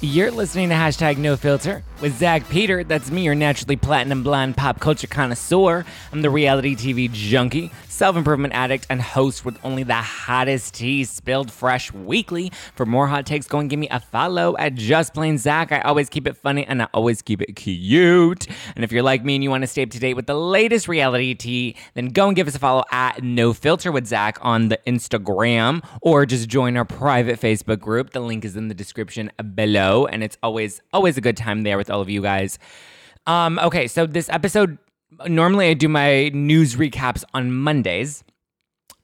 You're listening to hashtag no filter with Zach Peter. That's me, your naturally platinum blonde pop culture connoisseur. I'm the reality TV junkie, self improvement addict, and host with only the hottest tea spilled fresh weekly. For more hot takes, go and give me a follow at Just Plain Zach. I always keep it funny and I always keep it cute. And if you're like me and you want to stay up to date with the latest reality tea, then go and give us a follow at No Filter with Zach on the Instagram or just join our private Facebook group. The link is in the description below and it's always always a good time there with all of you guys. Um, okay, so this episode normally I do my news recaps on Mondays.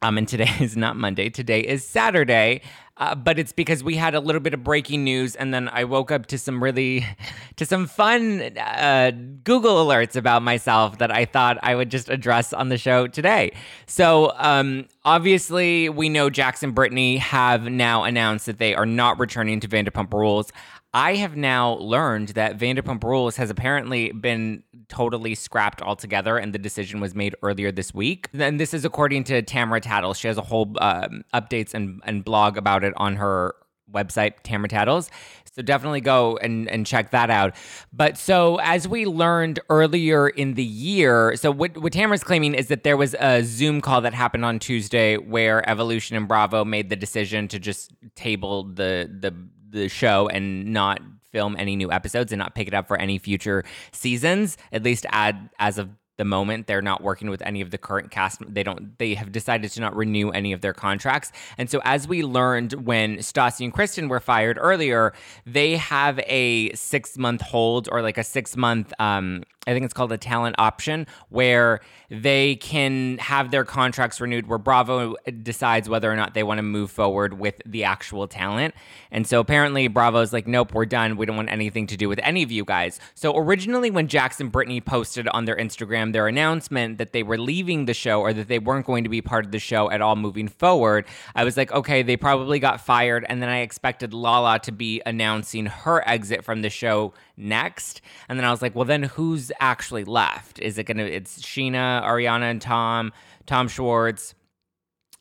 Um, and today is not Monday. Today is Saturday. Uh, but it's because we had a little bit of breaking news, and then I woke up to some really, to some fun uh, Google alerts about myself that I thought I would just address on the show today. So, um, obviously, we know Jackson Brittany have now announced that they are not returning to Vanderpump Rules. I have now learned that Vanderpump Rules has apparently been totally scrapped altogether, and the decision was made earlier this week. And this is according to Tamara Tattles. She has a whole um, updates and, and blog about it on her website, Tamara Tattles. So definitely go and, and check that out. But so as we learned earlier in the year, so what, what Tamara's claiming is that there was a Zoom call that happened on Tuesday where Evolution and Bravo made the decision to just table the the the show and not film any new episodes and not pick it up for any future seasons. At least add as of the moment they're not working with any of the current cast they don't they have decided to not renew any of their contracts and so as we learned when Stassi and Kristen were fired earlier they have a six month hold or like a six month um I think it's called a talent option where they can have their contracts renewed where Bravo decides whether or not they want to move forward with the actual talent. And so apparently Bravo's like, nope, we're done. We don't want anything to do with any of you guys. So originally when Jackson Brittany posted on their Instagram their announcement that they were leaving the show or that they weren't going to be part of the show at all moving forward, I was like, okay, they probably got fired. And then I expected Lala to be announcing her exit from the show next. And then I was like, well, then who's actually left? Is it going to, it's Scheana, Ariana, and Tom, Tom Schwartz,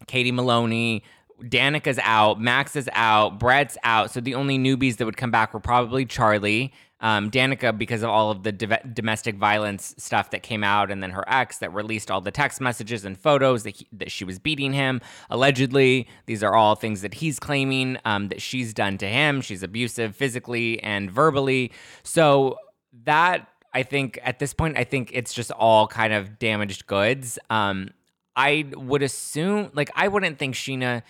Katie Maloney. Danica's out, Max is out, Brett's out. So the only newbies that would come back were probably Charlie, um, Danica, because of all of the domestic violence stuff that came out, and then her ex that released all the text messages and photos that, he, that she was beating him. Allegedly, these are all things that he's claiming um, that she's done to him. She's abusive physically and verbally. So that I think at this point, I think it's just all kind of damaged goods. Um, I would assume, like, I wouldn't think Scheana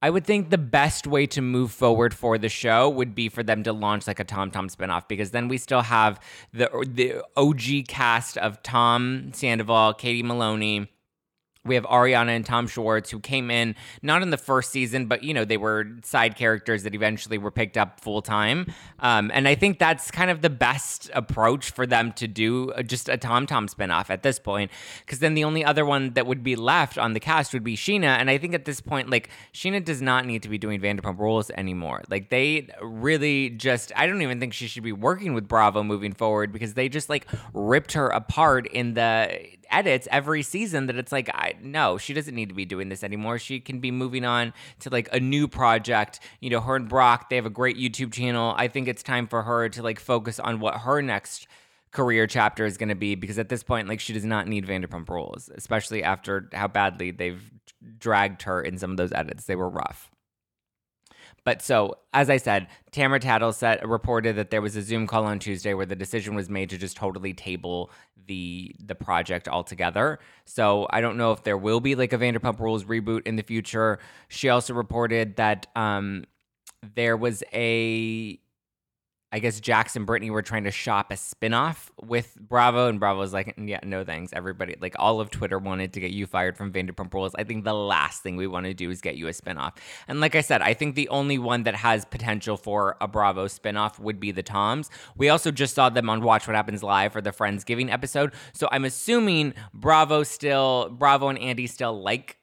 I would think the best way to move forward for the show would be for them to launch like a Tom Tom spinoff because then we still have the the OG cast of Tom Sandoval, Katie Maloney, we have Ariana and Tom Schwartz who came in not in the first season, but you know they were side characters that eventually were picked up full time. Um, and I think that's kind of the best approach for them to do uh, just a Tom Tom spinoff at this point, because then the only other one that would be left on the cast would be Scheana. And I think at this point, like Scheana does not need to be doing Vanderpump Rules anymore. Like they really just, I don't even think she should be working with Bravo moving forward because they just like ripped her apart in the edits every season that it's like I no, she doesn't need to be doing this anymore. She can be moving on to like a new project. You know, her and Brock, they have a great YouTube channel. I think it's time for her to like focus on what her next career chapter is going to be because at this point like she does not need Vanderpump Rules, especially after how badly they've dragged her in some of those edits. They were rough. But so, as I said, Tamara Tattle said, reported that there was a Zoom call on Tuesday where the decision was made to just totally table the the project altogether. So I don't know if there will be like a Vanderpump Rules reboot in the future. She also reported that um, there was a I guess Jax and Brittany were trying to shop a spinoff with Bravo, and Bravo was like, yeah, no thanks. Everybody, like all of Twitter wanted to get you fired from Vanderpump Rules. I think the last thing we want to do is get you a spinoff. And like I said, I think the only one that has potential for a Bravo spinoff would be the Toms. We also just saw them on Watch What Happens Live for the Friendsgiving episode. So I'm assuming Bravo still, Bravo and Andy still like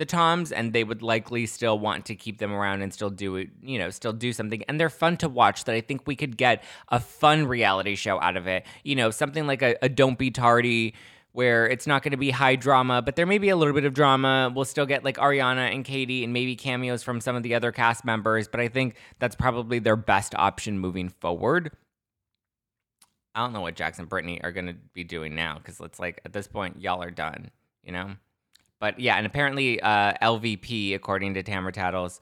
the Toms and they would likely still want to keep them around and still do it, you know, still do something. And they're fun to watch that I think we could get a fun reality show out of it. You know, something like a, a Don't Be Tardy where it's not going to be high drama, but there may be a little bit of drama. We'll still get like Ariana and Katie and maybe cameos from some of the other cast members, but I think that's probably their best option moving forward. I don't know what Jackson Brittany are going to be doing now because it's like at this point, y'all are done, you know? But yeah, and apparently uh, LVP, according to Tamara Tattles,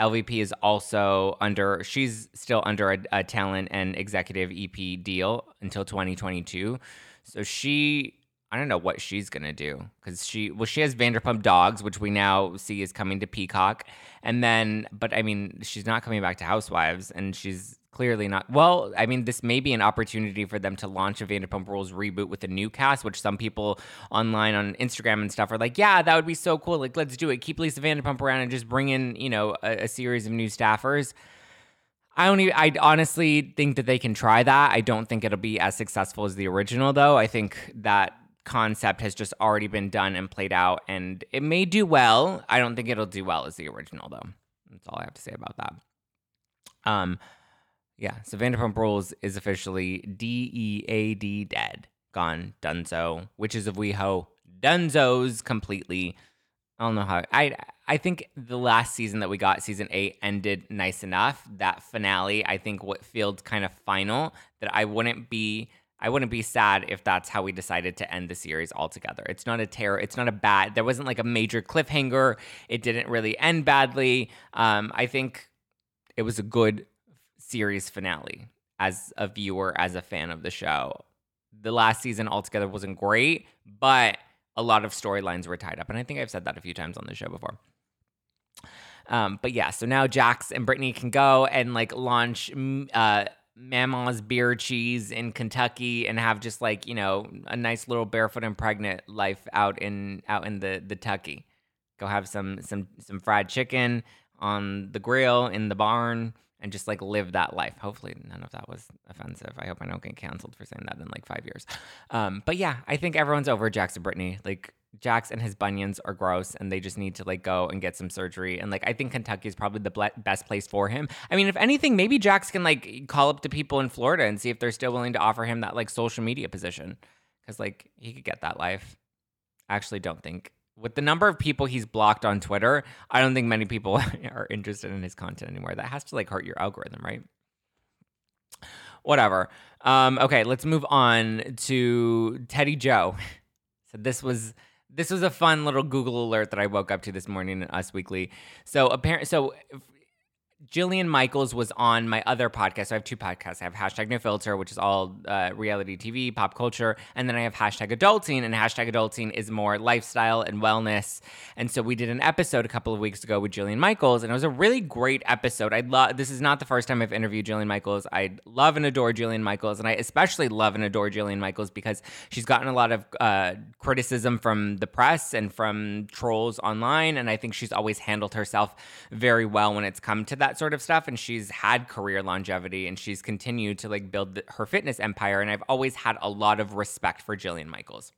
LVP is also under, she's still under a, a talent and executive EP deal until 2022. So she I don't know what she's gonna do because she well she has Vanderpump Dogs, which we now see is coming to Peacock, and then but I mean she's not coming back to Housewives, and she's clearly not. Well, I mean this may be an opportunity for them to launch a Vanderpump Rules reboot with a new cast, which some people online on Instagram and stuff are like, yeah, that would be so cool. Like let's do it. Keep Lisa Vanderpump around and just bring in you know a, a series of new staffers. I don't even, I honestly think that they can try that. I don't think it'll be as successful as the original, though. I think that concept has just already been done and played out, and it may do well. I don't think it'll do well as the original, though. That's all I have to say about that. Um, yeah. So Vanderpump Rules is officially D E A D dead, gone, done so. Witches of WeHo, Dunzos completely. I don't know how I I think the last season that we got, season eight, ended nice enough. That finale, I think, what feels kind of final. That I wouldn't be I wouldn't be sad if that's how we decided to end the series altogether. It's not a terror. It's not a bad. There wasn't like a major cliffhanger. It didn't really end badly. Um, I think it was a good series finale as a viewer, as a fan of the show. The last season altogether wasn't great, but a lot of storylines were tied up, and I think I've said that a few times on the show before. Um, but yeah, so now Jax and Brittany can go and like launch uh, Mama's beer cheese in Kentucky and have just like you know a nice little barefoot and pregnant life out in out in the the Tucky. Go have some some some fried chicken on the grill in the barn and just like live that life. Hopefully, none of that was offensive. I hope I don't get canceled for saying that in like five years. Um, but yeah, I think everyone's over Jackson Brittany. Like Jax and his bunions are gross and they just need to like go and get some surgery. And like, I think Kentucky is probably the ble- best place for him. I mean, if anything, maybe Jax can like call up to people in Florida and see if they're still willing to offer him that like social media position. Cause like he could get that life. Actually don't think with the number of people he's blocked on Twitter, I don't think many people are interested in his content anymore. That has to like hurt your algorithm, right? Whatever. Um, okay, let's move on to Teddi Jo. So this was this was a fun little Google alert that I woke up to this morning in Us Weekly. So apparently, so Jillian Michaels was on my other podcast. So I have two podcasts. I have hashtag no filter, which is all uh, reality TV, pop culture. And then I have hashtag adulting, and hashtag adulting is more lifestyle and wellness. And so we did an episode a couple of weeks ago with Jillian Michaels, and it was a really great episode. I love this is not the first time I've interviewed Jillian Michaels. I love and adore Jillian Michaels, and I especially love and adore Jillian Michaels because she's gotten a lot of uh, criticism from the press and from trolls online. And I think she's always handled herself very well when it's come to that that sort of stuff and she's had career longevity and she's continued to like build the, her fitness empire and I've always had a lot of respect for Jillian Michaels.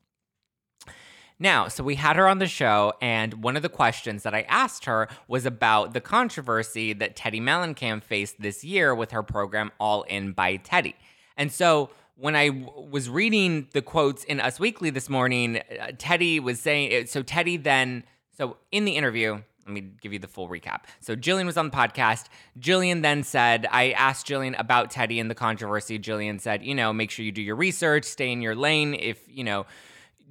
Now, so we had her on the show, and one of the questions that I asked her was about the controversy that Teddi Mellencamp faced this year with her program All In by Teddi. And so when I w- was reading the quotes in Us Weekly this morning, uh, Teddi was saying, so Teddi then, so in the interview, let me give you the full recap. So Jillian was on the podcast. Jillian then said, I asked Jillian about Teddi and the controversy. Jillian said, you know, make sure you do your research, stay in your lane. If, you know,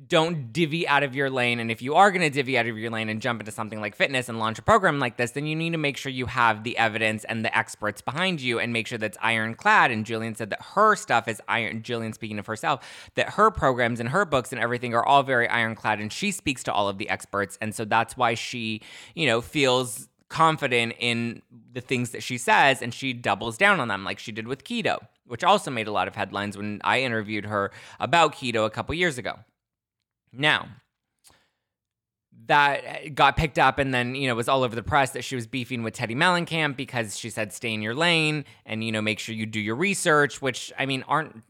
don't divvy out of your lane. And if you are going to divvy out of your lane and jump into something like fitness and launch a program like this, then you need to make sure you have the evidence and the experts behind you and make sure that's ironclad. And Jillian said that her stuff is iron. Jillian speaking of herself, that her programs and her books and everything are all very ironclad. And she speaks to all of the experts. And so that's why she, you know, feels confident in the things that she says and she doubles down on them like she did with keto which also made a lot of headlines when i interviewed her about keto a couple years ago now, that eh, got picked up and then, you know, was all over the press that she was beefing with Teddi Mellencamp because she said stay in your lane and, you know, make sure you do your research, which I mean, aren't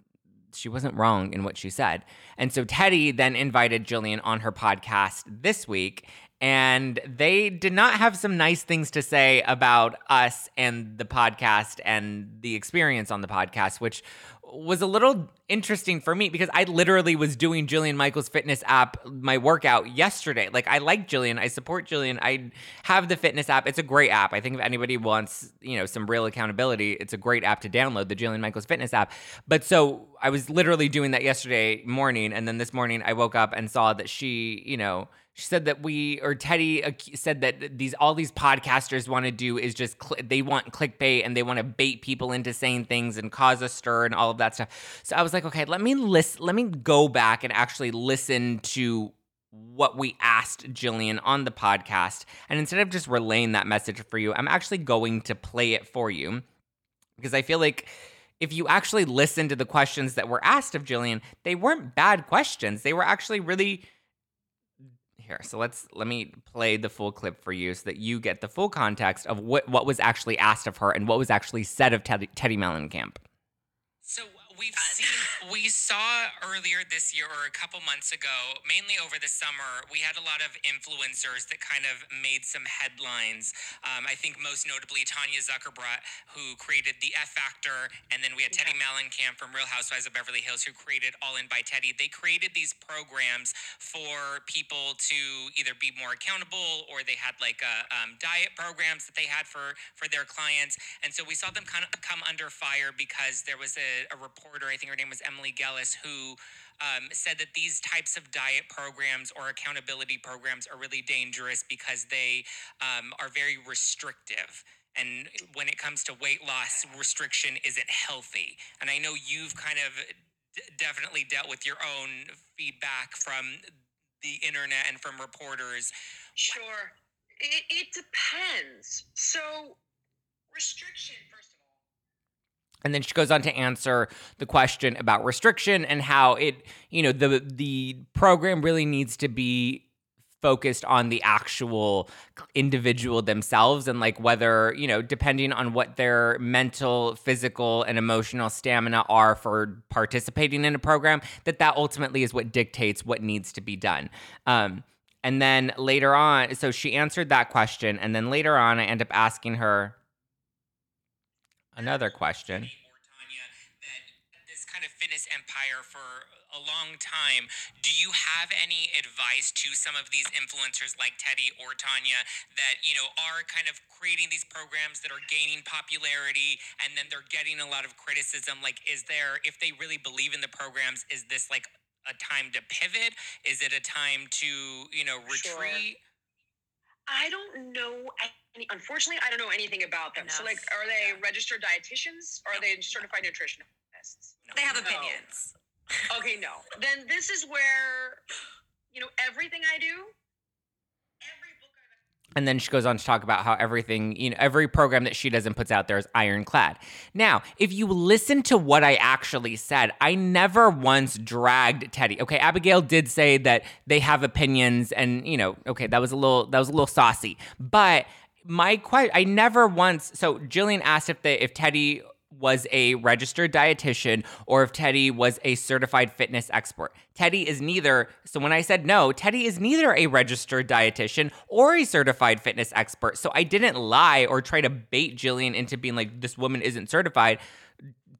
she wasn't wrong in what she said. And so Teddi then invited Jillian on her podcast this week and they did not have some nice things to say about us and the podcast and the experience on the podcast which was a little interesting for me because I literally was doing Jillian Michaels fitness app my workout yesterday. Like I like Jillian, I support Jillian. I have the fitness app. It's a great app. I think if anybody wants, you know, some real accountability, it's a great app to download, the Jillian Michaels fitness app. But so I was literally doing that yesterday morning and then this morning I woke up and saw that she, you know, she said that we or Teddi said that these all these podcasters want to do is just cl- they want clickbait and they want to bait people into saying things and cause a stir and all of that stuff. So I was like, okay, let me list, let me go back and actually listen to what we asked Jillian on the podcast. And instead of just relaying that message for you, I'm actually going to play it for you because I feel like if you actually listen to the questions that were asked of Jillian, they weren't bad questions. They were actually really here. So let's let me play the full clip for you so that you get the full context of what what was actually asked of her and what was actually said of Teddy, Teddi Mellencamp. So we've seen we saw earlier this year or a couple months ago mainly over the summer we had a lot of influencers that kind of made some headlines. Um, i think most notably tanya zuckerbrot who created the f factor and then we had teddi mellencamp from real housewives of beverly hills who created all in by Teddi. they created these programs for people to either be more accountable or they had like a, uh, um, diet programs that they had for for their clients. And so we saw them kind of come under fire because there was a, a reporter i think her name was Emily Gellis, who um, said that these types of diet programs or accountability programs are really dangerous because they um, are very restrictive. And when it comes to weight loss, restriction isn't healthy. And I know you've kind of d- definitely dealt with your own feedback from the internet and from reporters. Sure. It, it depends. So, restriction, first and then she goes on to answer the question about restriction and how it, you know, the the program really needs to be focused on the actual individual themselves and like whether, you know, depending on what their mental, physical and emotional stamina are for participating in a program, that that ultimately is what dictates what needs to be done. Um, and then later on, so she answered that question and then later on I end up asking her another question. This kind of fitness empire for a long time. Do you have any advice to some of these influencers like Teddi or Tanya that, you know, are kind of creating these programs that are gaining popularity and then they're getting a lot of criticism? Like, is there, if they really believe in the programs, is this like a time to pivot? Is it a time to, you know, retreat? Sure. I don't know any, unfortunately, I don't know anything about them. Enough. So, like, are they yeah. registered dietitians? Or no. are they certified nutritionists? No. They have opinions. okay, no. Then this is where, you know, everything I do, and then she goes on to talk about how everything, you know, every program that she does and puts out there is ironclad. Now, if you listen to what I actually said, I never once dragged Teddi. Okay, Abigail did say that they have opinions, and you know, okay, that was a little that was a little saucy, but my question i never once so jillian asked if the if teddi was a registered dietitian or if Teddi was a certified fitness expert Teddi is neither so when i said no Teddi is neither a registered dietitian or a certified fitness expert so i didn't lie or try to bait jillian into being like this woman isn't certified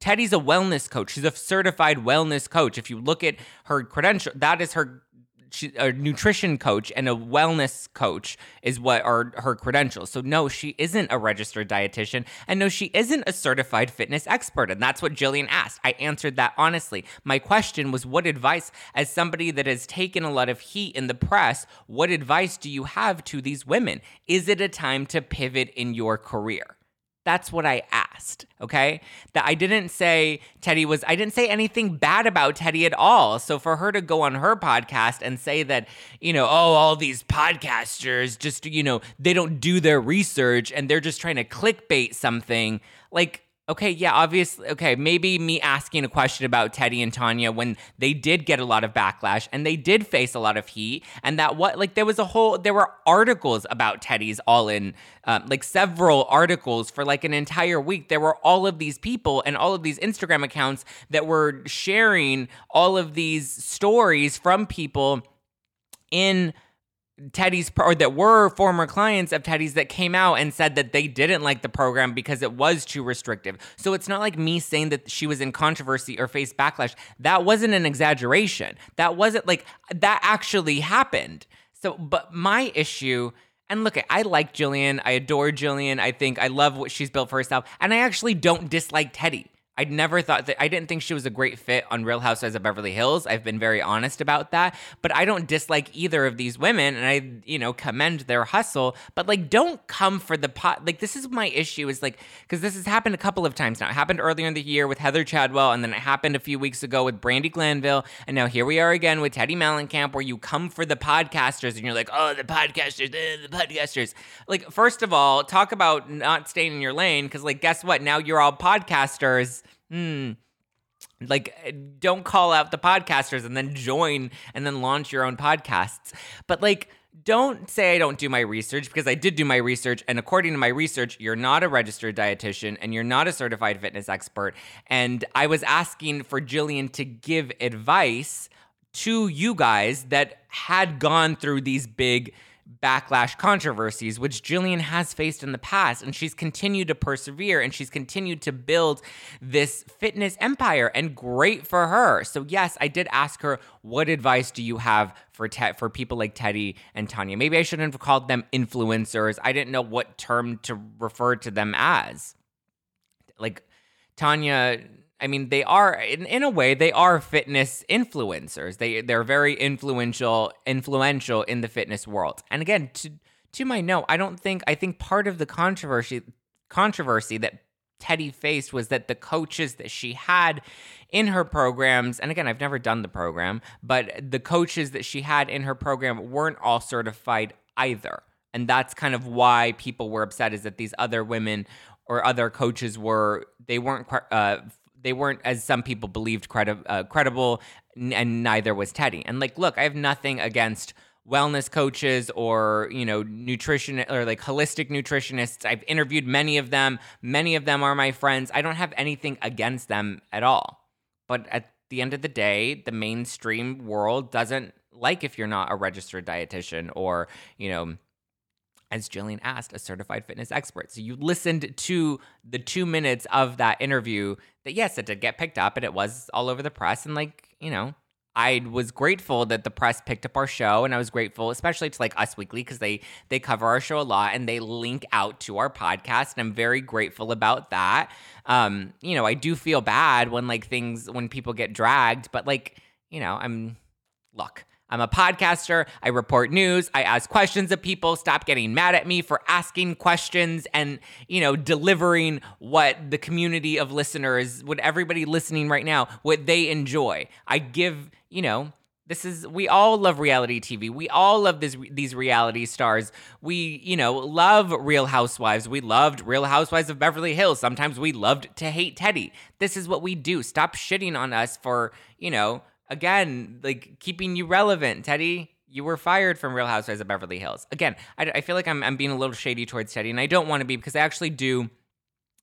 Teddi's a wellness coach. She's a certified wellness coach. If you look at her credential, that is her she, a nutrition coach and a wellness coach is what are her credentials. So no, she isn't a registered dietitian, and no, she isn't a certified fitness expert. And that's what Jillian asked. I answered that honestly. My question was, what advice, as somebody that has taken a lot of heat in the press, what advice do you have to these women? Is it a time to pivot in your career? That's what I asked, okay? That I didn't say Teddi was, I didn't say anything bad about Teddi at all. So for her to go on her podcast and say that, you know, oh, all these podcasters just, you know, they don't do their research and they're just trying to clickbait something, like, Okay, yeah, obviously. Okay, maybe me asking a question about Teddi and Tanya when they did get a lot of backlash and they did face a lot of heat, and that what like there was a whole there were articles about Teddi's all in, um, like several articles for like an entire week. There were all of these people and all of these Instagram accounts that were sharing all of these stories from people in Teddi's or that were former clients of Teddi's that came out and said that they didn't like the program because it was too restrictive. So it's not like me saying that she was in controversy or faced backlash. That wasn't an exaggeration. That wasn't like that actually happened. So, but my issue, and look, I like Jillian. I adore Jillian. I think I love what she's built for herself. And I actually don't dislike Teddi. I never thought that I didn't think she was a great fit on Real Housewives of Beverly Hills. I've been very honest about that, but I don't dislike either of these women and I, you know, commend their hustle, but like don't come for the pot. Like this is my issue is like cuz this has happened a couple of times now. It happened earlier in the year with Heather Chadwell and then it happened a few weeks ago with Brandi Glanville and now here we are again with Teddi Mellencamp where you come for the podcasters and you're like, "Oh, the podcasters, eh, the podcasters." Like first of all, talk about not staying in your lane cuz like guess what? Now you're all podcasters hmm, like don't call out the podcasters and then join and then launch your own podcasts. But like don't say I don't do my research because I did do my research. And according to my research, you're not a registered dietitian and you're not a certified fitness expert. And I was asking for Jillian to give advice to you guys that had gone through these big backlash controversies, which Jillian has faced in the past. And she's continued to persevere and she's continued to build this fitness empire, and great for her. So, yes, I did ask her, what advice do you have for, te- for people like Teddi and Tanya? Maybe I shouldn't have called them influencers. I didn't know what term to refer to them as. Like, Tanya I mean, they are in, in a way they are fitness influencers. They they're very influential influential in the fitness world. And again, to to my note, I don't think I think part of the controversy controversy that Teddi faced was that the coaches that she had in her programs, and again, I've never done the program, but the coaches that she had in her program weren't all certified either. And that's kind of why people were upset is that these other women or other coaches were they weren't uh, they weren't as some people believed credi- uh, credible and neither was Teddi. and like look i have nothing against wellness coaches or you know nutrition or like holistic nutritionists. I've interviewed many of them. Many of them are my friends. I don't have anything against them at all. But at the end of the day the mainstream world doesn't like if you're not a registered dietitian or you know as Jillian asked, a certified fitness expert. So you listened to the two minutes of that interview that, yes, it did get picked up and it was all over the press. And, like, you know, I was grateful that the press picked up our show, and I was grateful, especially to like Us Weekly, because they they cover our show a lot and they link out to our podcast, and I'm very grateful about that. Um, you know, I do feel bad when like things when people get dragged, but like, you know, I'm look. I'm a podcaster. I report news. I ask questions of people. Stop getting mad at me for asking questions and, you know, delivering what the community of listeners, what everybody listening right now, what they enjoy. I give, you know, this is we all love reality TV. We all love this these reality stars. We, you know, love Real Housewives. We loved Real Housewives of Beverly Hills. Sometimes we loved to hate Teddi. This is what we do. Stop shitting on us for, you know, again, like keeping you relevant, Teddi. You were fired from Real Housewives of Beverly Hills. Again, I, I feel like I'm, I'm being a little shady towards Teddi, and I don't want to be because I actually do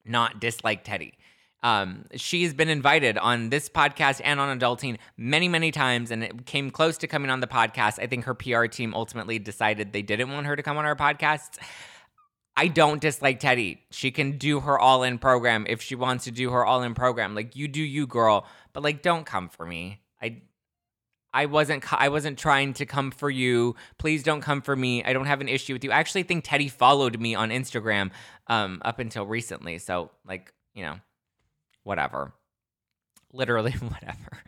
not dislike Teddi. Um, she has been invited on this podcast and on Adulting many, many times, and it came close to coming on the podcast. I think her PR team ultimately decided they didn't want her to come on our podcast. I don't dislike Teddi. She can do her all in program if she wants to do her all in program. Like, you do you, girl, but like, don't come for me. I I wasn't I wasn't trying to come for you. Please don't come for me. I don't have an issue with you. I actually think Teddi followed me on Instagram um up until recently. So like, you know, whatever. Literally whatever.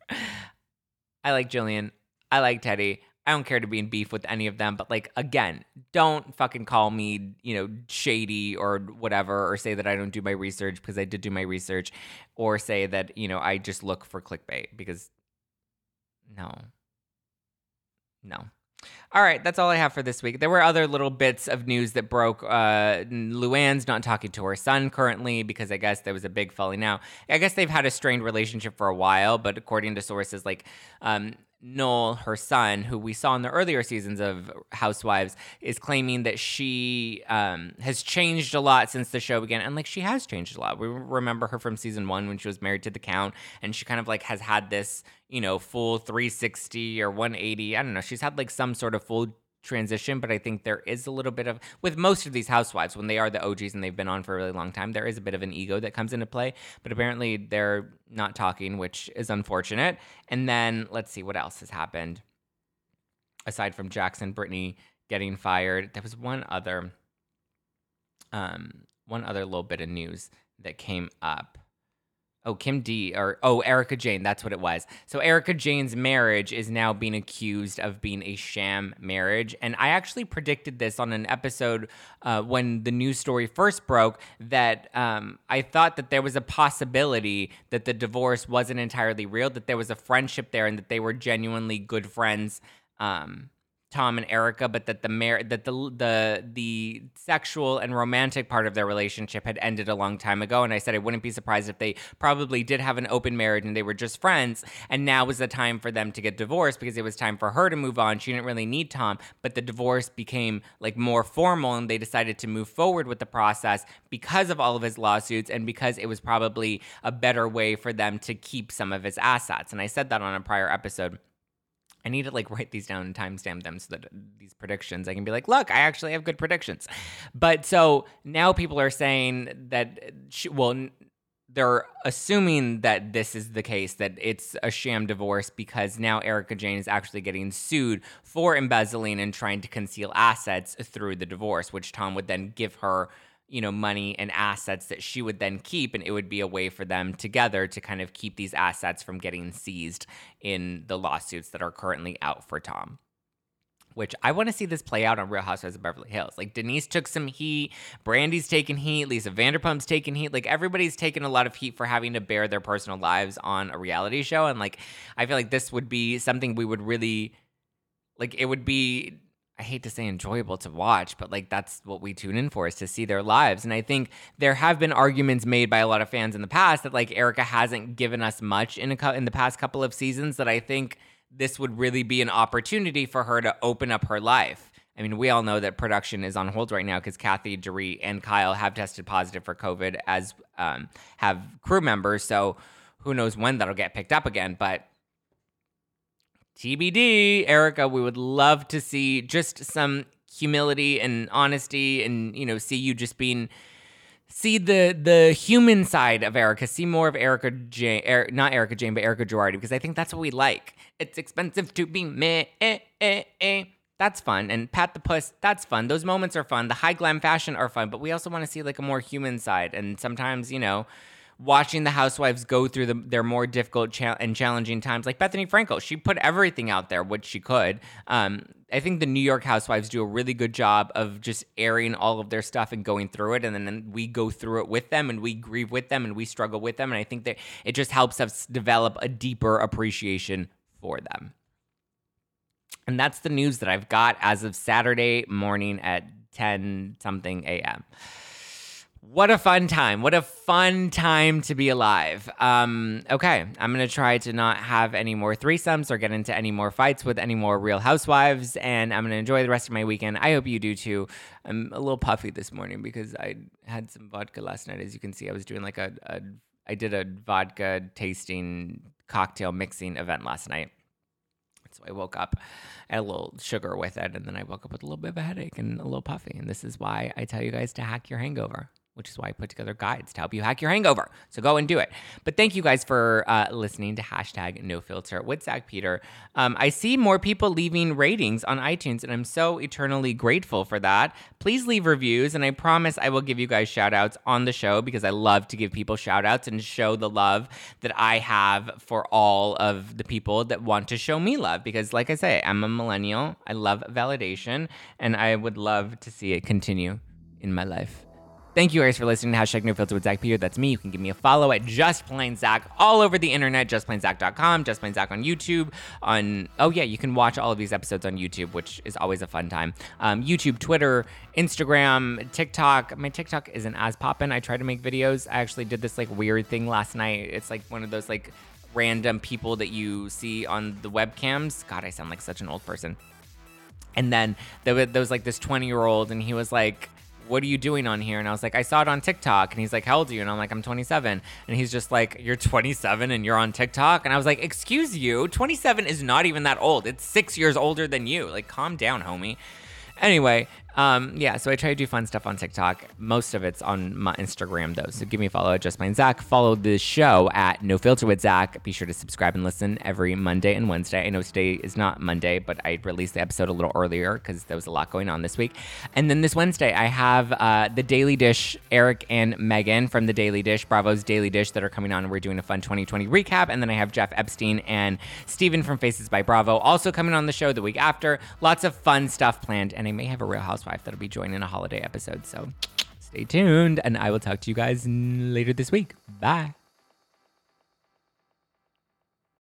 I like Jillian. I like Teddi. I don't care to be in beef with any of them, but like again, don't fucking call me, you know, shady or whatever, or say that I don't do my research because I did do my research, or say that, you know, I just look for clickbait because no. No. All right, that's all I have for this week. There were other little bits of news that broke. Uh, Luann's not talking to her son currently because I guess there was a big falling out. I guess they've had a strained relationship for a while, but according to sources like um, Noel, her son, who we saw in the earlier seasons of Housewives, is claiming that she um, has changed a lot since the show began. And like she has changed a lot. We remember her from season one when she was married to the Count, and she kind of like has had this, you know, full 360 or 180. I don't know. She's had like some sort of full transition, but I think there is a little bit of with most of these housewives when they are the OGs and they've been on for a really long time, there is a bit of an ego that comes into play. But apparently they're not talking, which is unfortunate. And then let's see what else has happened aside from Jackson Brittany getting fired. There was one other um one other little bit of news that came up. Oh, Kim D or oh, Erica Jayne, that's what it was. So Erica Jayne's marriage is now being accused of being a sham marriage, and I actually predicted this on an episode uh, when the news story first broke that um, I thought that there was a possibility that the divorce wasn't entirely real, that there was a friendship there, and that they were genuinely good friends. Um, Tom and Erica, but that the mar- that the the the sexual and romantic part of their relationship had ended a long time ago. And I said I wouldn't be surprised if they probably did have an open marriage and they were just friends. And now was the time for them to get divorced because it was time for her to move on. She didn't really need Tom, but the divorce became like more formal, and they decided to move forward with the process because of all of his lawsuits and because it was probably a better way for them to keep some of his assets. And I said that on a prior episode. I need to like write these down and timestamp them so that these predictions I can be like, look, I actually have good predictions. But so now people are saying that, uh, she, well, they're assuming that this is the case, that it's a sham divorce because now Erica Jayne is actually getting sued for embezzling and trying to conceal assets through the divorce, which Tom would then give her you know, money and assets that she would then keep. And it would be a way for them together to kind of keep these assets from getting seized in the lawsuits that are currently out for Tom. Which I want to see this play out on Real Housewives of Beverly Hills. Like Denise took some heat, Brandi's taking heat, Lisa Vanderpump's taking heat. Like everybody's taking a lot of heat for having to bear their personal lives on a reality show. And like I feel like this would be something we would really like it would be I hate to say enjoyable to watch, but like that's what we tune in for is to see their lives. And I think there have been arguments made by a lot of fans in the past that like Erica hasn't given us much in a in the past couple of seasons that I think this would really be an opportunity for her to open up her life. I mean, we all know that production is on hold right now because Kathy, Dorit, and Kyle have tested positive for COVID, as um, have crew members. So who knows when that'll get picked up again. But TBD, Erica, we would love to see just some humility and honesty and, you know, see you just being see the the human side of Erica, see more of Erica Jayne, er, not Erica Jayne, but Erica Girardi, because I think that's what we like. It's expensive to be me. Eh, eh, eh. That's fun. And Pat the Puss, that's fun. Those moments are fun. The high glam fashion are fun, but we also want to see like a more human side. And sometimes, you know, watching the housewives go through the, their more difficult cha- and challenging times. Like Bethenny Frankel, she put everything out there, which she could. Um, I think the New York housewives do a really good job of just airing all of their stuff and going through it. And then we go through it with them and we grieve with them and we struggle with them. And I think that it just helps us develop a deeper appreciation for them. And that's the news that I've got as of Saturday morning at 10 something a.m. What a fun time. What a fun time to be alive. Um, okay, I'm going to try to not have any more threesomes or get into any more fights with any more real housewives, and I'm going to enjoy the rest of my weekend. I hope you do too. I'm a little puffy this morning because I had some vodka last night. As you can see, I was doing like a, a I did a vodka tasting cocktail mixing event last night. So I woke up, I had a little sugar with it, and then I woke up with a little bit of a headache and a little puffy. And this is why I tell you guys to hack your hangover which is why I put together guides to help you hack your hangover. So go and do it. But thank you guys for uh, listening to hashtag no filter with Zach Peter. Um, I see more people leaving ratings on iTunes, and I'm so eternally grateful for that. Please leave reviews, and I promise I will give you guys shout outs on the show because I love to give people shout outs and show the love that I have for all of the people that want to show me love. Because, like I say, I'm a millennial, I love validation, and I would love to see it continue in my life. Thank you guys for listening to Hashtag No Filter with Zach Peter. That's me. You can give me a follow at Just Plain Zach all over the internet, justplainzach.com, Just Plain Zach on YouTube. On oh yeah, you can watch all of these episodes on YouTube, which is always a fun time. Um, YouTube, Twitter, Instagram, TikTok. My TikTok isn't as poppin'. I try to make videos. I actually did this like weird thing last night. It's like one of those like random people that you see on the webcams. God, I sound like such an old person. And then there was, there was like this 20 year old, and he was like what are you doing on here? And I was like, I saw it on TikTok. And he's like, how old are you? And I'm like, I'm 27. And he's just like, you're 27 and you're on TikTok? And I was like, excuse you, 27 is not even that old. It's six years older than you. Like, calm down, homie. Anyway, um, yeah, so I try to do fun stuff on TikTok. Most of it's on my Instagram, though. So give me a follow at Just Plain Zach. Follow the show at No Filter with Zach. Be sure to subscribe and listen every Monday and Wednesday. I know today is not Monday, but I released the episode a little earlier because there was a lot going on this week. And then this Wednesday, I have uh, the Daily Dish, Eric and Megan from the Daily Dish, Bravo's Daily Dish, that are coming on. We're doing a fun 2020 recap. And then I have Jeff Epstein and Steven from Faces by Bravo also coming on the show the week after. Lots of fun stuff planned. And I may have a Real Housewife that'll be joining a holiday episode. So stay tuned, and I will talk to you guys later this week. Bye.